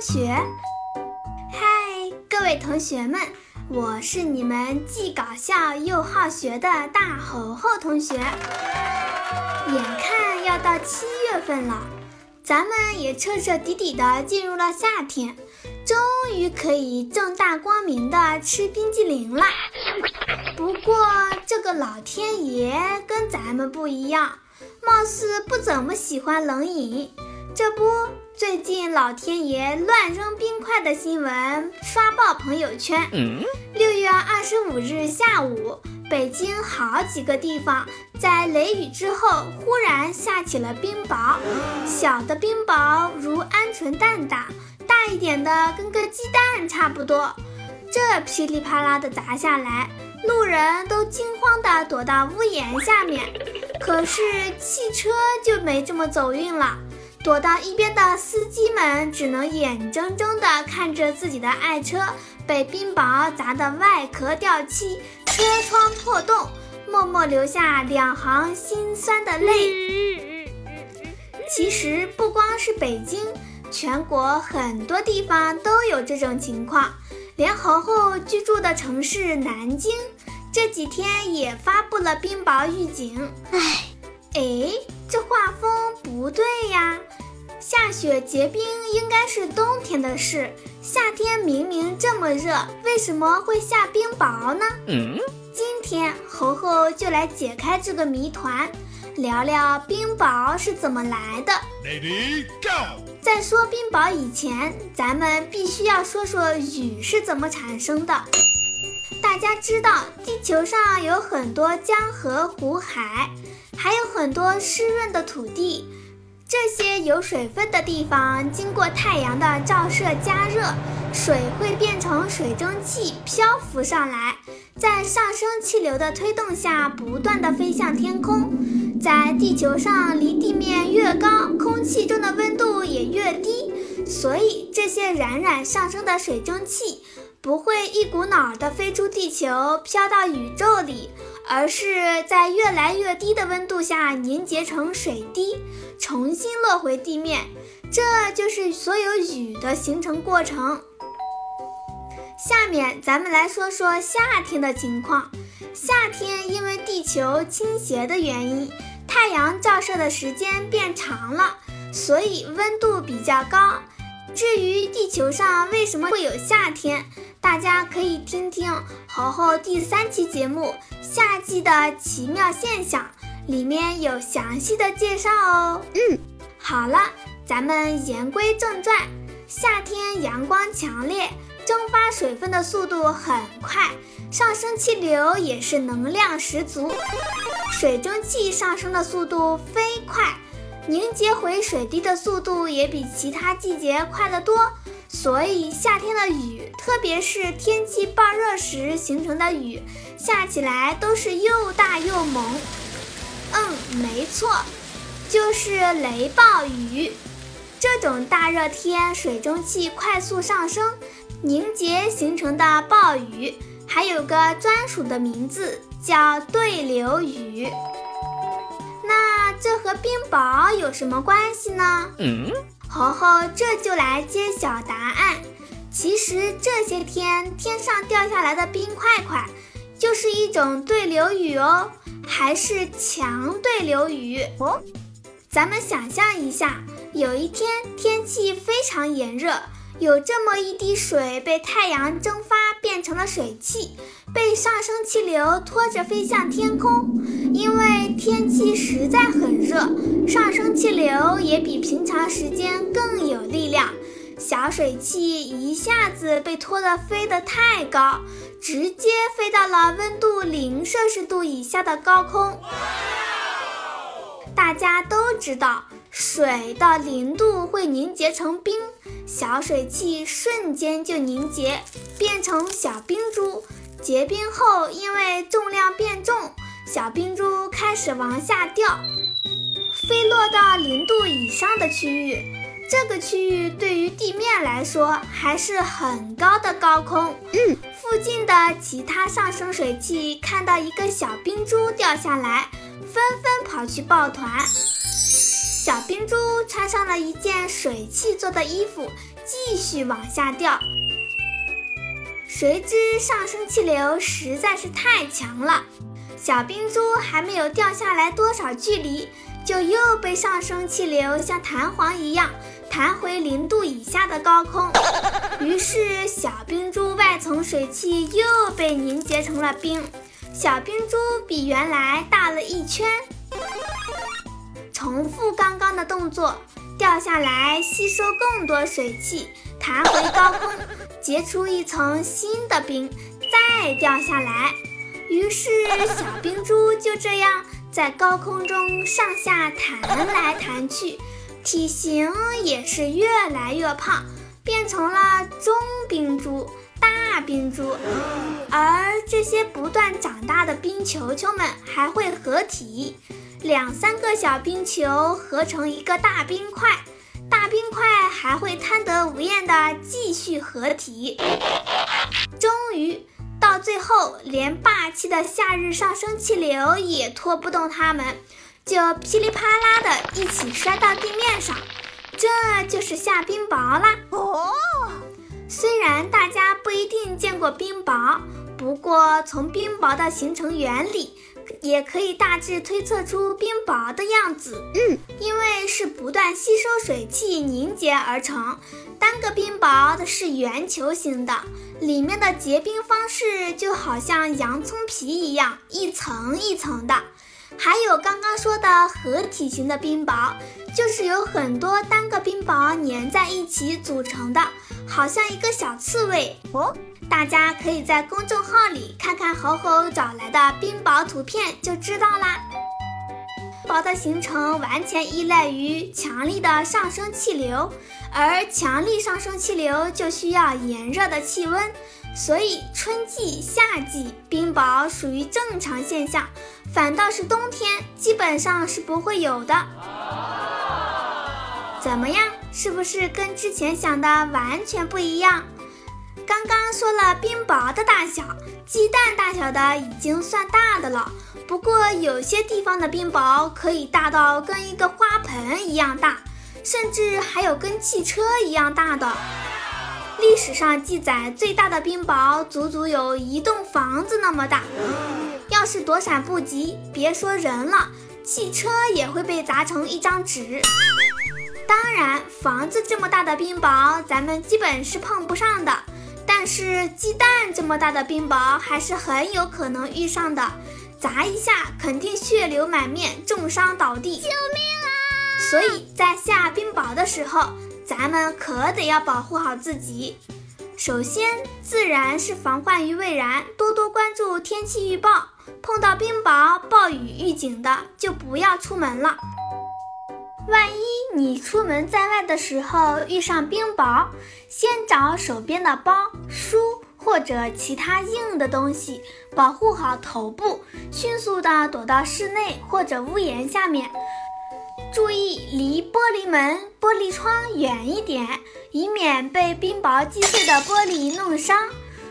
学。嗨，各位同学们，我是你们既搞笑又好学的大猴猴同学。眼看要到七月份了，咱们也彻彻底底的进入了夏天，终于可以正大光明的吃冰激凌了。不过这个老天爷跟咱们不一样，貌似不怎么喜欢冷饮。这不，最近老天爷乱扔冰块的新闻刷爆朋友圈。六月二十五日下午，北京好几个地方在雷雨之后忽然下起了冰雹，小的冰雹如鹌鹑蛋大，大一点的跟个鸡蛋差不多。这噼里啪啦的砸下来，路人都惊慌地躲到屋檐下面，可是汽车就没这么走运了。躲到一边的司机们只能眼睁睁地看着自己的爱车被冰雹砸得外壳掉漆、车窗破洞，默默流下两行心酸的泪。其实不光是北京，全国很多地方都有这种情况，连猴猴居住的城市南京这几天也发布了冰雹预警。唉，哎，这画风不对呀。下雪结冰应该是冬天的事，夏天明明这么热，为什么会下冰雹呢？嗯，今天猴猴就来解开这个谜团，聊聊冰雹是怎么来的。Lady Go！在说冰雹以前，咱们必须要说说雨是怎么产生的。大家知道，地球上有很多江河湖海，还有很多湿润的土地。这些有水分的地方，经过太阳的照射加热，水会变成水蒸气漂浮上来，在上升气流的推动下，不断的飞向天空。在地球上，离地面越高，空气中的温度也越低，所以这些冉冉上升的水蒸气不会一股脑儿的飞出地球，飘到宇宙里。而是在越来越低的温度下凝结成水滴，重新落回地面，这就是所有雨的形成过程。下面咱们来说说夏天的情况。夏天因为地球倾斜的原因，太阳照射的时间变长了，所以温度比较高。至于地球上为什么会有夏天？大家可以听听猴猴第三期节目《夏季的奇妙现象》，里面有详细的介绍哦。嗯，好了，咱们言归正传。夏天阳光强烈，蒸发水分的速度很快，上升气流也是能量十足，水蒸气上升的速度飞快，凝结回水滴的速度也比其他季节快得多。所以夏天的雨，特别是天气暴热时形成的雨，下起来都是又大又猛。嗯，没错，就是雷暴雨。这种大热天，水蒸气快速上升，凝结形成的暴雨，还有个专属的名字，叫对流雨。那这和冰雹有什么关系呢？嗯。猴猴这就来揭晓答案。其实这些天天上掉下来的冰块块，就是一种对流雨哦，还是强对流雨哦。咱们想象一下，有一天天气非常炎热。有这么一滴水被太阳蒸发变成了水汽，被上升气流拖着飞向天空。因为天气实在很热，上升气流也比平常时间更有力量。小水汽一下子被拖得飞得太高，直接飞到了温度零摄氏度以下的高空。大家都知道，水到零度会凝结成冰。小水汽瞬间就凝结，变成小冰珠。结冰后，因为重量变重，小冰珠开始往下掉，飞落到零度以上的区域。这个区域对于地面来说还是很高的高空。嗯，附近的其他上升水汽看到一个小冰珠掉下来，纷纷跑去抱团。小冰珠穿上了一件水汽做的衣服。继续往下掉。谁知上升气流实在是太强了，小冰珠还没有掉下来多少距离，就又被上升气流像弹簧一样弹回零度以下的高空。于是，小冰珠外层水汽又被凝结成了冰，小冰珠比原来大了一圈。重复刚刚的动作，掉下来吸收更多水汽，弹回高空，结出一层新的冰，再掉下来。于是小冰珠就这样在高空中上下弹来弹去，体型也是越来越胖，变成了中冰珠、大冰珠。而这些不断长大的冰球球们还会合体。两三个小冰球合成一个大冰块，大冰块还会贪得无厌的继续合体。终于到最后，连霸气的夏日上升气流也拖不动它们，就噼里啪啦的一起摔到地面上。这就是下冰雹啦！过冰雹，不过从冰雹的形成原理。也可以大致推测出冰雹的样子。嗯，因为是不断吸收水汽凝结而成，单个冰雹的是圆球形的，里面的结冰方式就好像洋葱皮一样，一层一层的。还有刚刚说的合体型的冰雹，就是有很多单个冰雹粘在一起组成的，好像一个小刺猬。哦。大家可以在公众号里看看猴猴找来的冰雹图片，就知道啦。雹的形成完全依赖于强力的上升气流，而强力上升气流就需要炎热的气温，所以春季、夏季冰雹属于正常现象，反倒是冬天基本上是不会有的。怎么样？是不是跟之前想的完全不一样？刚刚说了冰雹的大小，鸡蛋大小的已经算大的了。不过有些地方的冰雹可以大到跟一个花盆一样大，甚至还有跟汽车一样大的。历史上记载最大的冰雹足足有一栋房子那么大。要是躲闪不及，别说人了，汽车也会被砸成一张纸。当然，房子这么大的冰雹，咱们基本是碰不上的。但是鸡蛋这么大的冰雹还是很有可能遇上的，砸一下肯定血流满面，重伤倒地。救命啊！所以在下冰雹的时候，咱们可得要保护好自己。首先，自然是防患于未然，多多关注天气预报，碰到冰雹、暴雨预警的就不要出门了。万一你出门在外的时候遇上冰雹，先找手边的包、书或者其他硬的东西保护好头部，迅速的躲到室内或者屋檐下面。注意离玻璃门、玻璃窗远一点，以免被冰雹击碎的玻璃弄伤。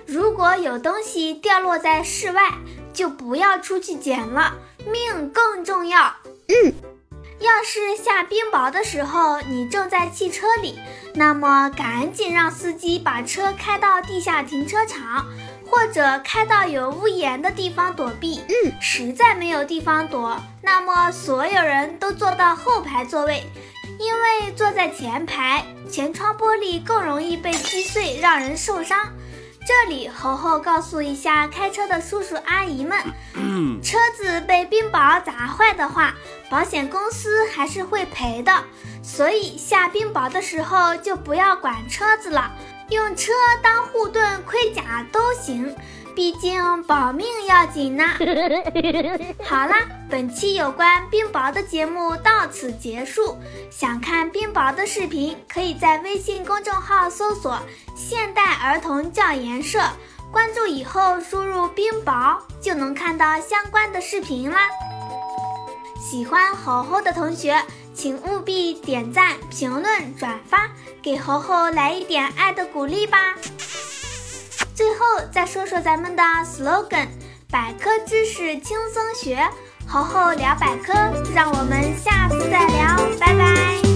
如果有东西掉落在室外，就不要出去捡了，命更重要。嗯。要是下冰雹的时候，你正在汽车里，那么赶紧让司机把车开到地下停车场，或者开到有屋檐的地方躲避。嗯，实在没有地方躲，那么所有人都坐到后排座位，因为坐在前排，前窗玻璃更容易被击碎，让人受伤。这里猴猴告诉一下开车的叔叔阿姨们，车子被冰雹砸坏的话，保险公司还是会赔的。所以下冰雹的时候就不要管车子了，用车当护盾、盔甲都行。毕竟保命要紧呢。好啦，本期有关冰雹的节目到此结束。想看冰雹的视频，可以在微信公众号搜索“现代儿童教研社”，关注以后输入“冰雹”就能看到相关的视频啦。喜欢猴猴的同学，请务必点赞、评论、转发，给猴猴来一点爱的鼓励吧。最后再说说咱们的 slogan：百科知识轻松学，猴猴聊百科，让我们下次再聊。拜拜